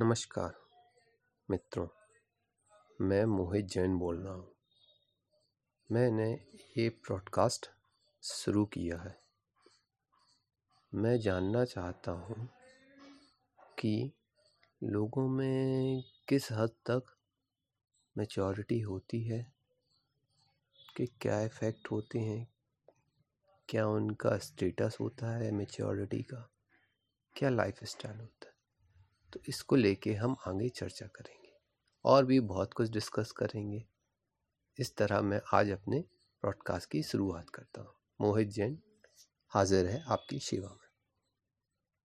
नमस्कार, मित्रों, मैं मोहित जैन बोल रहा हूँ। मैंने ये प्रॉडकास्ट शुरू किया है। मैं जानना चाहता हूँ कि लोगों में किस हद तक मैच्योरिटी होती है, कि क्या इफ़ेक्ट होते हैं, क्या उनका स्टेटस होता है मैच्योरिटी का, क्या लाइफ स्टाइल होता है। तो इसको लेके हम आगे चर्चा करेंगे। और भी बहुत कुछ डिस्कस करेंगे। इस तरह मैं आज अपने ब्रॉडकास्ट की शुरुआत करता हूँ। मोहित जैन, हाजिर है आपकी सेवा में।